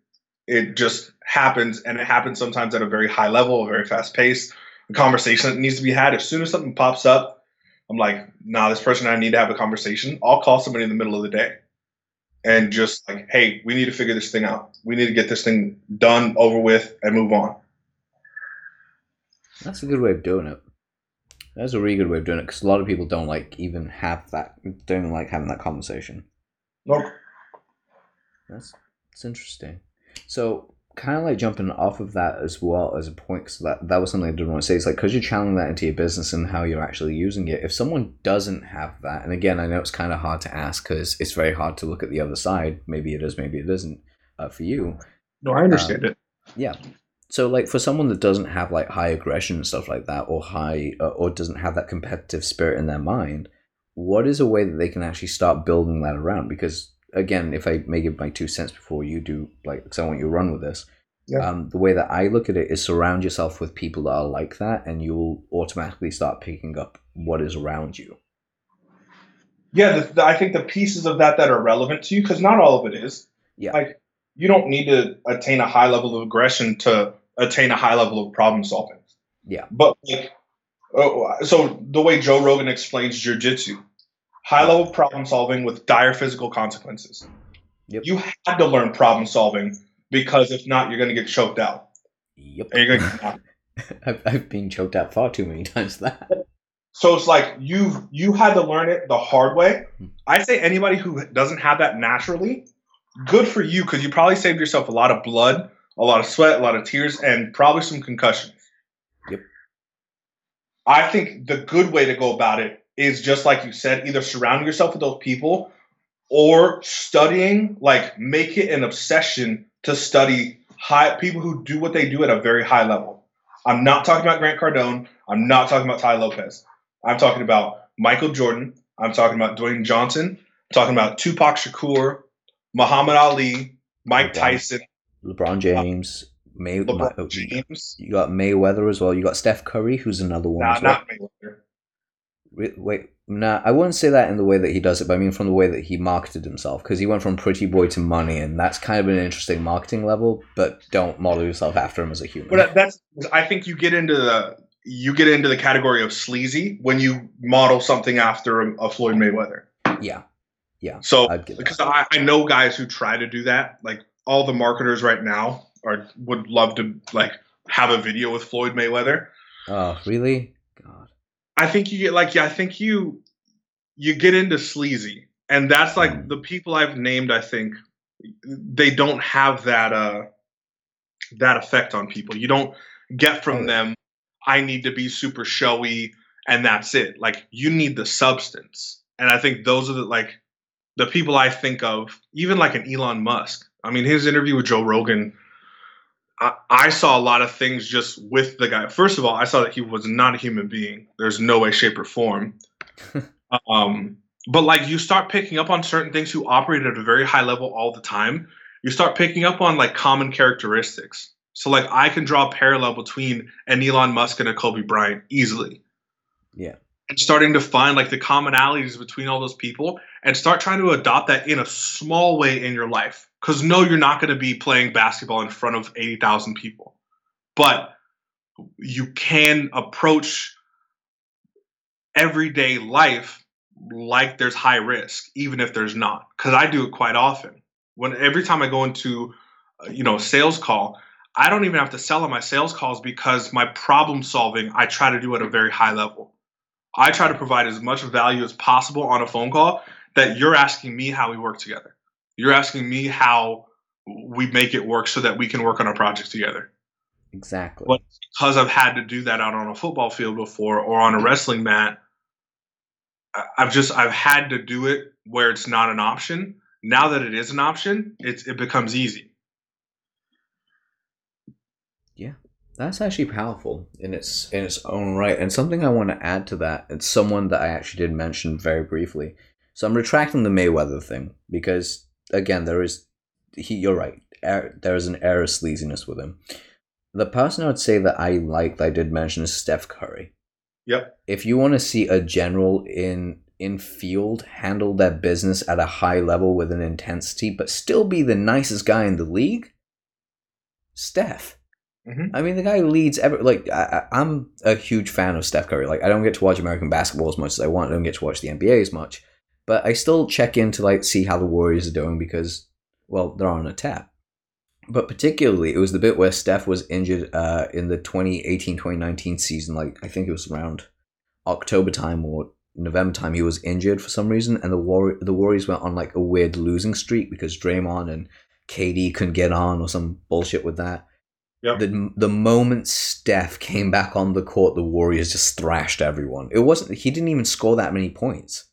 It just happens, and it happens sometimes at a very high level, a very fast pace. A conversation that needs to be had. As soon as something pops up, I'm like, nah, this person I need to have a conversation. I'll call somebody in the middle of the day, and just like, hey, we need to figure this thing out. We need to get this thing done, over with, and move on. That's a good way of doing it. That's a really good way of doing it because a lot of people don't like even have that, don't like having that conversation. Nope. That's that's interesting. So kind of like jumping off of that as well as a point, because that that was something I didn't want to say. It's like because you're channeling that into your business and how you're actually using it. If someone doesn't have that, and again, I know it's kind of hard to ask because it's very hard to look at the other side. Maybe it is, maybe it isn't. Uh, for you, No, I understand it. yeah. So like for someone that doesn't have like high aggression and stuff like that, or high, uh, or doesn't have that competitive spirit in their mind, what is a way that they can actually start building that around? Because again, if I may give my two cents before you do, like, because I want you to run with this. Yeah. Um, the way that I look at it is surround yourself with people that are like that, and you'll automatically start picking up what is around you. Yeah, the, the, I think the pieces of that that are relevant to you, because not all of it is. Yeah. Like you don't need to attain a high level of aggression to attain a high level of problem solving. Yeah. But like, oh, so the way Joe Rogan explains jujitsu, high level problem solving with dire physical consequences. Yep. You had to learn problem solving because if not, you're going to get choked out. Yep. And you're going to. I've, I've been choked out far too many times. That. So it's like you've you had to learn it the hard way. Hmm. I say anybody who doesn't have that naturally, good for you because you probably saved yourself a lot of blood, a lot of sweat, a lot of tears, and probably some concussions. Yep. I think the good way to go about it is just like you said, either surrounding yourself with those people or studying, like make it an obsession to study high people who do what they do at a very high level. I'm not talking about Grant Cardone. I'm not talking about Tai Lopez. I'm talking about Michael Jordan. I'm talking about Dwayne Johnson. I'm talking about Tupac Shakur, Muhammad Ali, Mike. Tyson, LeBron James, May, LeBron James. You got Mayweather as well. You got Steph Curry, who's another one. Nah, as well. not Mayweather. Re- Wait, nah, I wouldn't say that in the way that he does it, but I mean from the way that he marketed himself, because he went from pretty boy to money, and that's kind of an interesting marketing level. But don't model yourself after him as a human. But that's I think you get into the you get into the category of sleazy when you model something after a, a Floyd Mayweather. yeah, yeah. So I'd give that. because I, I know guys who try to do that, like all the marketers right now are would love to like have a video with Floyd Mayweather. Oh, really? God. I think you get like yeah, I think you you get into sleazy, and that's like Mm. the people I've named. I think they don't have that uh that effect on people. You don't get Oh, from yeah. them. I need to be super showy, and that's it. Like you need the substance, and I think those are the like the people I think of. Even like an Elon Musk. I mean, his interview with Joe Rogan. I, I saw a lot of things just with the guy. First of all, I saw that he was not a human being. There's no way, shape, or form. um, but like you start picking up on certain things who operate at a very high level all the time. You start picking up on like common characteristics. So like I can draw a parallel between an Elon Musk and a Kobe Bryant easily. Yeah. And starting to find like the commonalities between all those people and start trying to adopt that in a small way in your life. Because no, you're not going to be playing basketball in front of 80,000 people. But you can approach everyday life like there's high risk, even if there's not. Because I do it quite often. When every time I go into, uh, you know, sales call, I don't even have to sell on my sales calls because my problem solving I try to do at a very high level. I try to provide as much value as possible on a phone call that you're asking me how we work together. You're asking me how we make it work so that we can work on a project together. Exactly. But- Because I've had to do that out on a football field before or on a wrestling mat, I've just I've had to do it where it's not an option. Now that it is an option, it's it becomes easy. That's actually powerful in its in its own right, and something I want to add to that. It's someone that I actually did mention very briefly. So I'm retracting the Mayweather thing because again, there is he. You're right. Er, there is an air of sleaziness with him. The person I would say that I like that I did mention is Steph Curry. Yep. If you want to see a general in in field handle their business at a high level with an intensity, but still be the nicest guy in the league, Steph. Mm-hmm. I mean, the guy leads ever. Like, I, am a huge fan of Steph Curry. Like, I don't get to watch American basketball as much as I want. I don't get to watch the NBA as much, but I still check in to like see how the Warriors are doing because, well, they're on a tap. But particularly, it was the bit where Steph was injured uh, in the 2018-2019 season. Like, I think it was around October time or November time. He was injured for some reason, and the War- the Warriors went on like a weird losing streak because Draymond and KD couldn't get on or some bullshit with that Yep. The the moment Steph came back on the court, the Warriors just thrashed everyone. It wasn't he didn't even score that many points.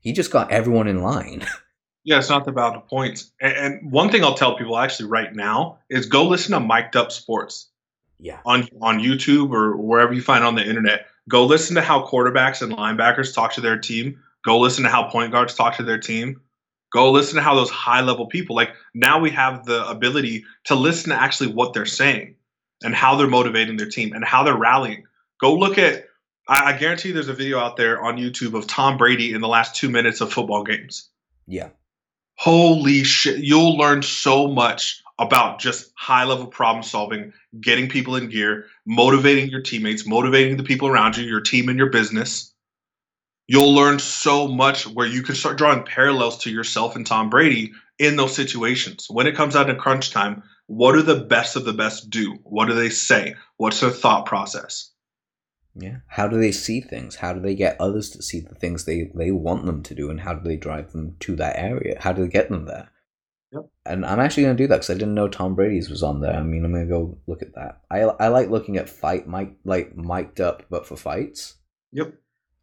He just got everyone in line. Yeah, it's not about the points. And, and one thing I'll tell people actually right now is go listen to Mic'd Up Sports. Yeah. On on YouTube or wherever you find on the internet. Go listen to how quarterbacks and linebackers talk to their team. Go listen to how point guards talk to their team. Go listen to how those high level people, like now we have the ability to listen to actually what they're saying and how they're motivating their team and how they're rallying. Go look at, I, I guarantee there's a video out there on YouTube of Tom Brady in the last two minutes of football games. Yeah. Holy shit. You'll learn so much about just high level problem solving, getting people in gear, motivating your teammates, motivating the people around you, your team, and your business you'll learn so much where you can start drawing parallels to yourself and Tom Brady in those situations. When it comes out to crunch time, what do the best of the best do? What do they say? What's their thought process? Yeah. How do they see things? How do they get others to see the things they, they want them to do? And how do they drive them to that area? How do they get them there? Yep. And I'm actually going to do that because I didn't know Tom Brady's was on there. I mean, I'm going to go look at that. I, I like looking at fight mic like mic'd up, but for fights. Yep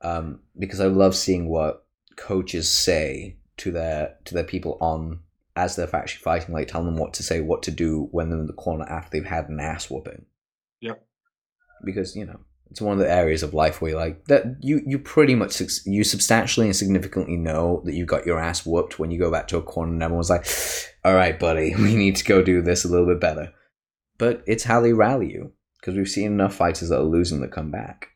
um, because I love seeing what coaches say to their to their people on as they're actually fighting, like telling them what to say, what to do when they're in the corner after they've had an ass whooping. Yep. Because you know it's one of the areas of life where like that you you pretty much you substantially and significantly know that you got your ass whooped when you go back to a corner and everyone's like, "All right, buddy, we need to go do this a little bit better." But it's how they rally you because we've seen enough fighters that are losing that come back.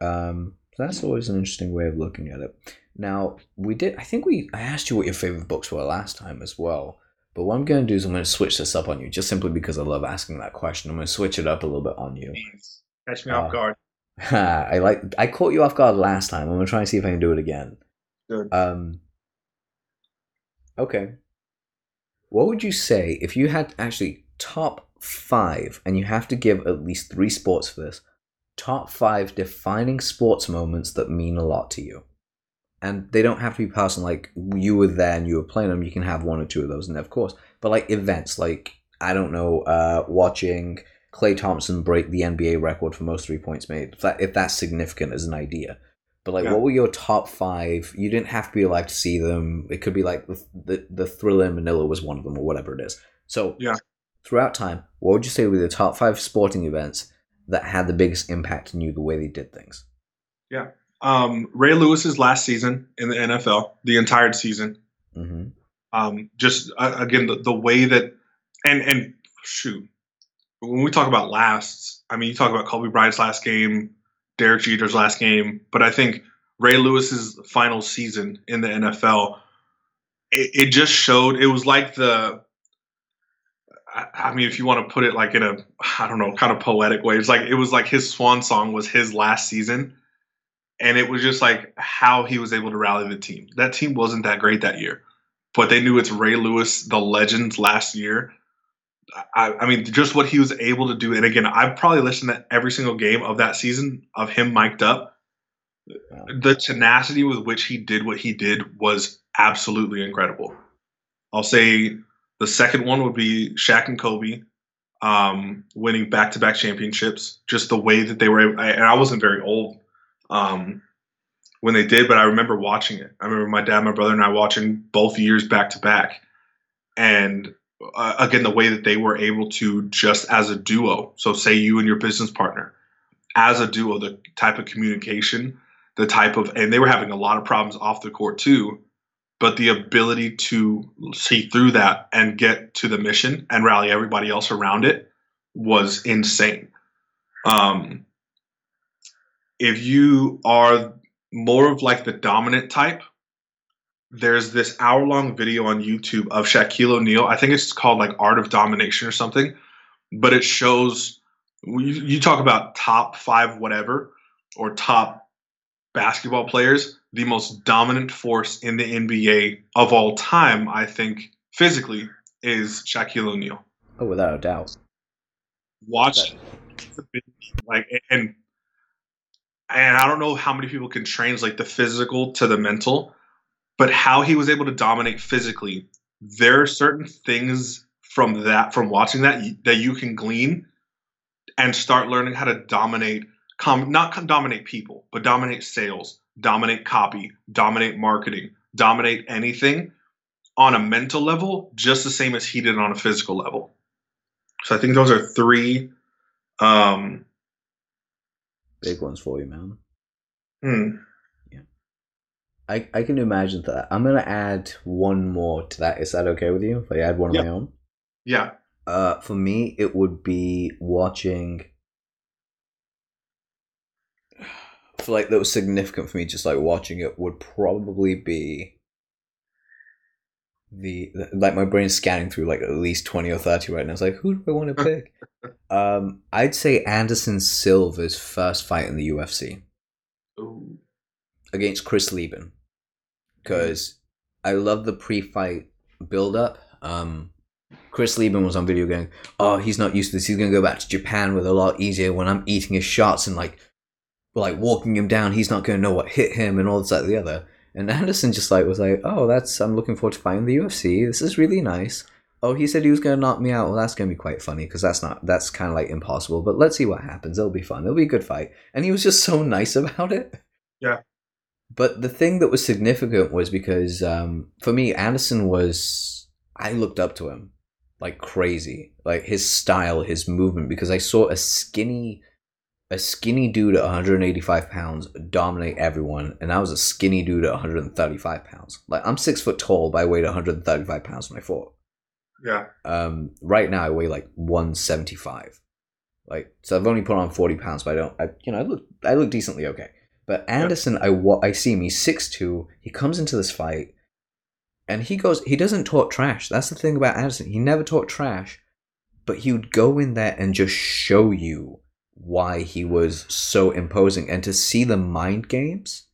Um, so that's always an interesting way of looking at it. Now, we did, I think we, I asked you what your favorite books were last time as well. But what I'm going to do is I'm going to switch this up on you, just simply because I love asking that question. I'm going to switch it up a little bit on you. Catch me uh, off guard. I like. I caught you off guard last time. I'm going to try and see if I can do it again. Good. Um. Okay. What would you say if you had actually top five, and you have to give at least three sports for this? Top five defining sports moments that mean a lot to you. And they don't have to be personal, like you were there and you were playing them. You can have one or two of those, and of course. But like events, like I don't know, uh, watching Klay Thompson break the NBA record for most three points made. If, that, if that's significant as an idea. But like, yeah. what were your top five? You didn't have to be alive to see them. It could be like the the, the Thrilla in Manila was one of them, or whatever it is. So yeah, throughout time, what would you say were the top five sporting events that had the biggest impact on you the way they did things? Yeah. Um, Ray Lewis's last season in the NFL, the entire season. Mm-hmm. Um, just uh, again, the, the way that, and and shoot, when we talk about lasts, I mean, you talk about Kobe Bryant's last game, Derek Jeter's last game, but I think Ray Lewis's final season in the NFL, it, it just showed. It was like the I mean, if you want to put it like in a, I don't know, kind of poetic way, it's like it was like his swan song was his last season, and it was just like how he was able to rally the team. That team wasn't that great that year, but they knew it's Ray Lewis, the legend, last year. I, I mean, just what he was able to do, and again, I've probably listened to every single game of that season of him mic'd up. The tenacity with which he did what he did was absolutely incredible. I'll say the second one would be Shaq and Kobe um, winning back to back championships. Just the way that they were, I, and I wasn't very old um, when they did, but I remember watching it. I remember my dad, my brother, and I watching both years back to back. And uh, again the way that they were able to just as a duo. So say you and your business partner as a duo, the type of communication, the type of, and they were having a lot of problems off the court too. But the ability to see through that and get to the mission and rally everybody else around it was insane. Um, if you are more of like the dominant type, there's this hour long video on YouTube of Shaquille O'Neal. I think it's called like Art of Domination or something, but it shows you, you talk about top five whatever or top basketball players, the most dominant force in the NBA of all time, I think, physically, is Shaquille O'Neal. Oh, without a doubt. Watch, like, and and I don't know how many people can translate the physical to the mental, but how he was able to dominate physically. There are certain things from that, from watching that, that you can glean and start learning how to dominate com- not dominate people but dominate sales dominate copy dominate marketing dominate anything on a mental level just the same as he did on a physical level. So i think those are three um big ones for you man. Hmm. yeah. I, I can imagine that. I'm gonna add one more to that. Is that okay with you? If i add one of my own? Yeah. Uh, for me, it would be watching. For like that was significant for me. Just like watching it would probably be the like my brain scanning through like at least twenty or thirty right now. It's like who do I want to pick? um, I'd say Anderson Silva's first fight in the UFC Ooh. against Chris Leben because I love the pre-fight build-up. Um, Chris Leben was on video going, "Oh, he's not used to this. He's gonna go back to Japan with a lot easier. When I'm eating his shots and like, like walking him down, he's not gonna know what hit him and all this that the other." And Anderson just like was like, "Oh, that's I'm looking forward to fighting the UFC. This is really nice." Oh, he said he was gonna knock me out. Well, that's gonna be quite funny because that's not that's kind of like impossible. But let's see what happens. It'll be fun. It'll be a good fight. And he was just so nice about it. Yeah. But the thing that was significant was because um, for me, Anderson was I looked up to him like crazy. Like his style, his movement, because I saw a skinny a skinny dude at 185 pounds dominate everyone, and I was a skinny dude at 135 pounds. Like I'm six foot tall, but I weighed 135 pounds when I fought. Yeah. Um, right now I weigh like 175. Like so, I've only put on 40 pounds, but I don't. I you know I look I look decently okay. But Anderson, I I see him. He's six two. He comes into this fight and he goes he doesn't talk trash that's the thing about anderson he never talked trash but he would go in there and just show you why he was so imposing. And to see the mind games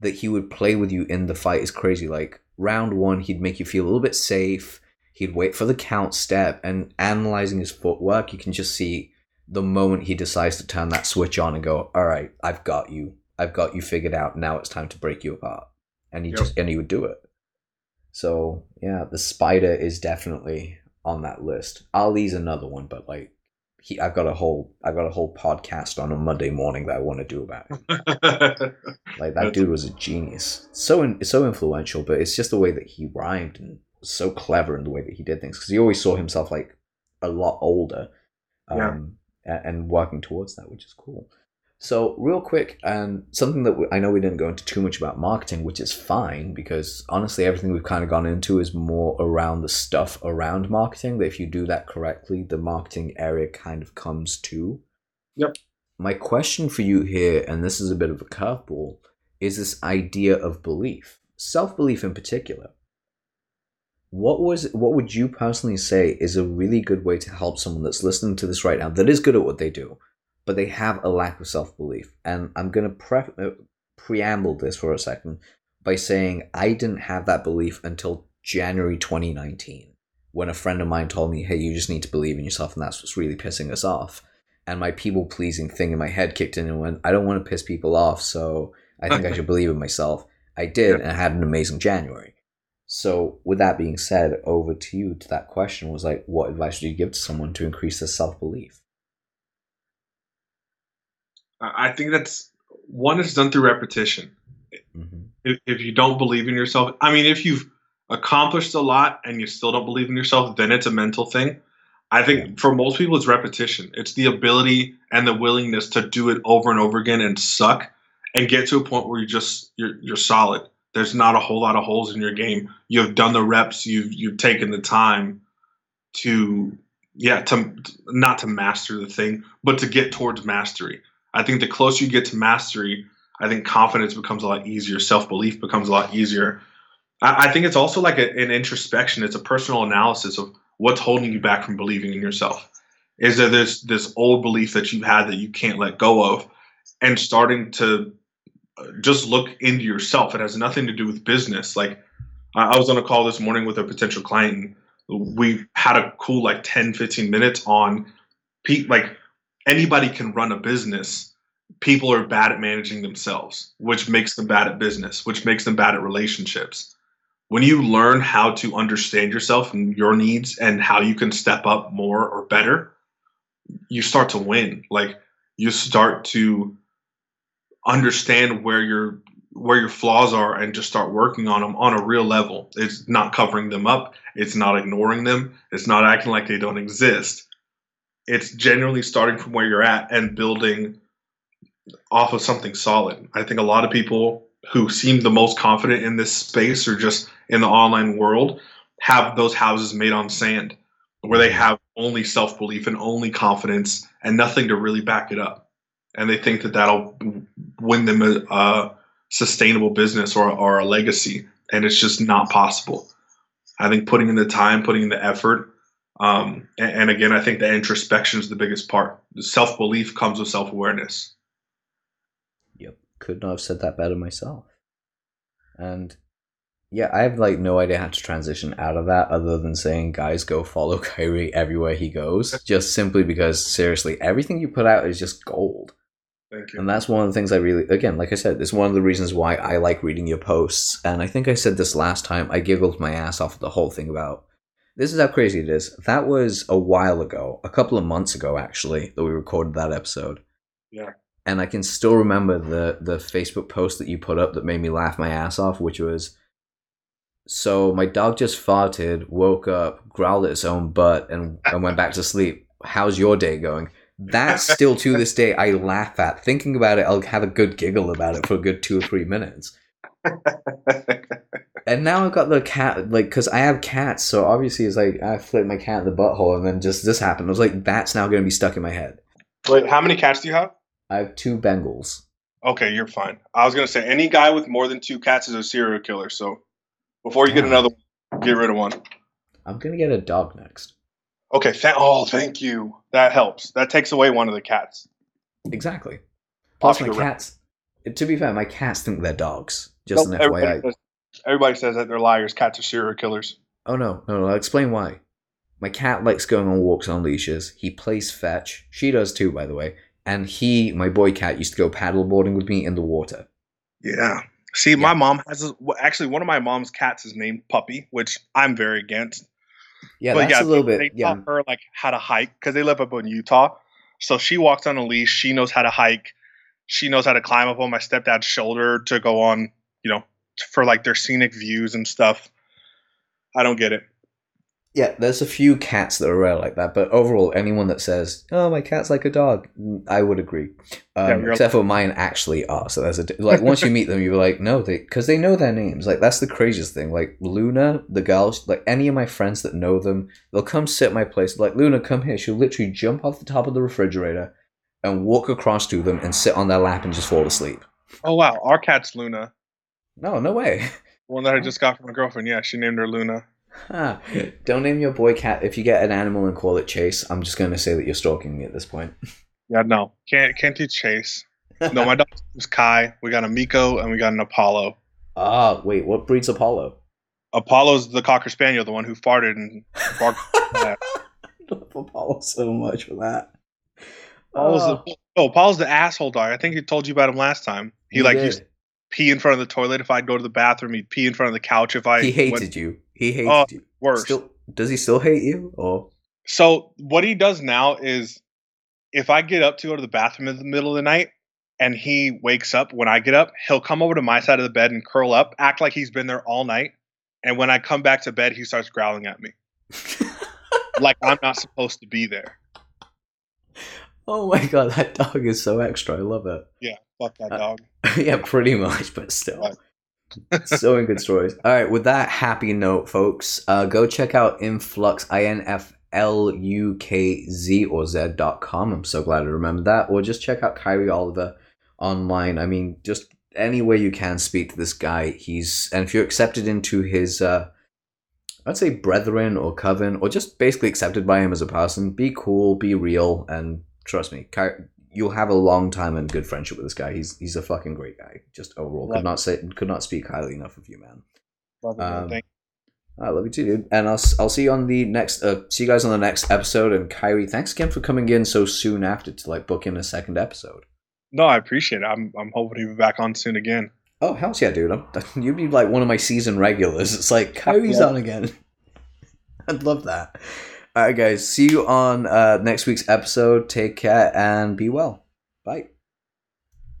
that he would play with you in the fight is crazy. Like round one he'd make you feel a little bit safe. He'd wait for the count step and analyzing his footwork you can just see the moment he decides to turn that switch on and go all right i've got you. I've got you figured out. Now it's time to break you apart. And he Yep. just and he would do it. So yeah, the spider is definitely on that list. Ali's another one, but like he, I've got a whole, I've got a whole podcast on a Monday morning that I want to do about. It. Like that dude was a genius, so in, so influential. But it's just the way that he rhymed and so clever in the way that he did things because he always saw himself like a lot older, Yeah. um, a- and working towards that, which is cool. So, real quick, and something that we, I know we didn't go into too much about marketing, which is fine because honestly, everything we've kind of gone into is more around the stuff around marketing. That if you do that correctly, the marketing area kind of comes to. Yep. My question for you here, and this is a bit of a curveball, is this idea of belief, self belief in particular. What was what would you personally say is a really good way to help someone that's listening to this right now that is good at what they do, but they have a lack of self belief? And I'm going to pre- uh, preamble this for a second by saying I didn't have that belief until January 2019 when a friend of mine told me, "Hey, you just need to believe in yourself," and that's what's really pissing us off. And my people pleasing thing in my head kicked in and went, "I don't want to piss people off, so I think I should believe in myself." I did, and I had an amazing January. So, with that being said, over to you to that question was like, what advice would you give to someone to increase their self belief? I think that's one is done through repetition. Mm-hmm. If, if you don't believe in yourself, I mean, if you've accomplished a lot and you still don't believe in yourself, then it's a mental thing. I think for most people, it's repetition. It's the ability and the willingness to do it over and over again and suck and get to a point where you just you're you're solid. There's not a whole lot of holes in your game. You've done the reps. You've you've taken the time to yeah to not to master the thing, but to get towards mastery. I think the closer you get to mastery, I think confidence becomes a lot easier. Self belief becomes a lot easier. I, I think it's also like a, an introspection. It's a personal analysis of what's holding you back from believing in yourself. Is there this this old belief that you had that you can't let go of, and starting to uh, just look into yourself. It has nothing to do with business. Like I was on a call this morning with a potential client. we had a cool like 10, 15 minutes on Pete, like anybody can run a business. People are bad at managing themselves, which makes them bad at business, which makes them bad at relationships. When you learn how to understand yourself and your needs and how you can step up more or better, you start to win. Like you start to understand where your where your flaws are and just start working on them on a real level. It's not covering them up. It's not ignoring them. It's not acting like they don't exist it's genuinely starting from where you're at and building off of something solid. I think a lot of people who seem the most confident in this space or just in the online world have those houses made on sand where they have only self belief and only confidence and nothing to really back it up. And they think that that'll win them a, a sustainable business or, or a legacy. And it's just not possible. I think putting in the time, putting in the effort, um, and, and, again, I think the introspection is the biggest part. Self belief comes with self awareness. Yep, could not have said that better myself. And yeah, I have like no idea how to transition out of that other than saying, guys, go follow Kyrie everywhere he goes. just simply because, seriously, everything you put out is just gold. Thank you. And that's one of the things I really, again, like I said, it's one of the reasons why I like reading your posts. And I think I said this last time. I giggled my ass off at the whole thing about this is how crazy it is. That was a while ago, a couple of months ago, actually, that we recorded that episode. Yeah. And I can still remember the the Facebook post that you put up that made me laugh my ass off, which was so my dog just farted, woke up, growled at its own butt, and, and went back to sleep. How's your day going? That's still to this day I laugh at. Thinking about it, I'll have a good giggle about it for a good two or three minutes. and now I've got the cat, like, because I have cats, so obviously it's like I flipped my cat in the butthole, and then just this happened. I was like, that's now going to be stuck in my head. Wait, how many cats do you have? I have two Bengals. Okay, you're fine. I was going to say any guy with more than two cats is a serial killer. So before you get another, one, get rid of one. I'm going to get a dog next. Okay. Th- oh, thank you. That helps. That takes away one of the cats. Exactly. Plus, my cats. To be fair, my cats think they're dogs. Just nope, an FYI. Everybody says, that they're liars. Cats are serial killers. Oh no, no, no! I'll explain why. My cat likes going on walks on leashes. He plays fetch. She does too, by the way. And he, my boy cat, used to go paddleboarding with me in the water. Yeah. See, yeah. my mom has a, actually one of my mom's cats is named Puppy, which I'm very against. Yeah, but that's yeah, a little bit. They yeah. taught her like how to hike because they live up in Utah. So she walks on a leash. She knows how to hike. She knows how to climb up on my stepdad's shoulder to go on you know, for like their scenic views and stuff. I don't get it. Yeah, there's a few cats that are rare like that, but overall, anyone that says, "Oh, my cat's like a dog," I would agree. Um, yeah, except for mine actually are. So there's a like once you meet them, you're like, no, they because they know their names. Like that's the craziest thing. Like Luna, the girls, like any of my friends that know them, they'll come sit at my place. Like Luna, come here. She'll literally jump off the top of the refrigerator and walk across to them and sit on their lap and just fall asleep. Oh wow, our cat's Luna. No, no way. One that I just got from my girlfriend. Yeah, she named her Luna. Huh. Don't name your boy cat. If you get an animal and call it Chase, I'm just going to say that you're stalking me at this point. Yeah, no, can't can't do Chase. No, my dog is Kai. We got a Miko and we got an Apollo. Ah, wait, what breed's Apollo? Apollo's the cocker spaniel, the one who farted and barked. I love Apollo so much for that. Apollo's oh. the, oh, Apollo's the asshole dog. I think he told you about him last time. He, he like did. used pee in front of the toilet if I'd go to the bathroom. He'd pee in front of the couch if I. He hated went, you. He hated uh, you. Worse. Still, does he still hate you? Or so what he does now is, if I get up to go to the bathroom in the middle of the night, and he wakes up when I get up, he'll come over to my side of the bed and curl up, act like he's been there all night, and when I come back to bed, he starts growling at me, like I'm not supposed to be there. Oh my god, that dog is so extra. I love it. Yeah, fuck that dog. yeah, pretty much, but still. so many good stories. All right, with that happy note, folks, uh, go check out Influx, I N F L U K Z or Z dot com. I'm so glad I remembered that. Or just check out Kyrie Oliver online. I mean, just any way you can speak to this guy. He's, and if you're accepted into his, uh, I'd say brethren or coven, or just basically accepted by him as a person, be cool, be real, and trust me, you'll have a long time and good friendship with this guy. He's he's a fucking great guy. Just overall, love could not say could not speak highly enough of you, man. Love you, um, man. I love you too, dude. And I'll I'll see you on the next. Uh, see you guys on the next episode. And Kyrie, thanks again for coming in so soon after to like book in a second episode. No, I appreciate it. I'm I'm hoping to be back on soon again. Oh hell yeah, dude! I'm, you'd be like one of my season regulars. It's like Kyrie's yeah. on again. I'd love that. All right, guys. See you on uh, next week's episode. Take care and be well.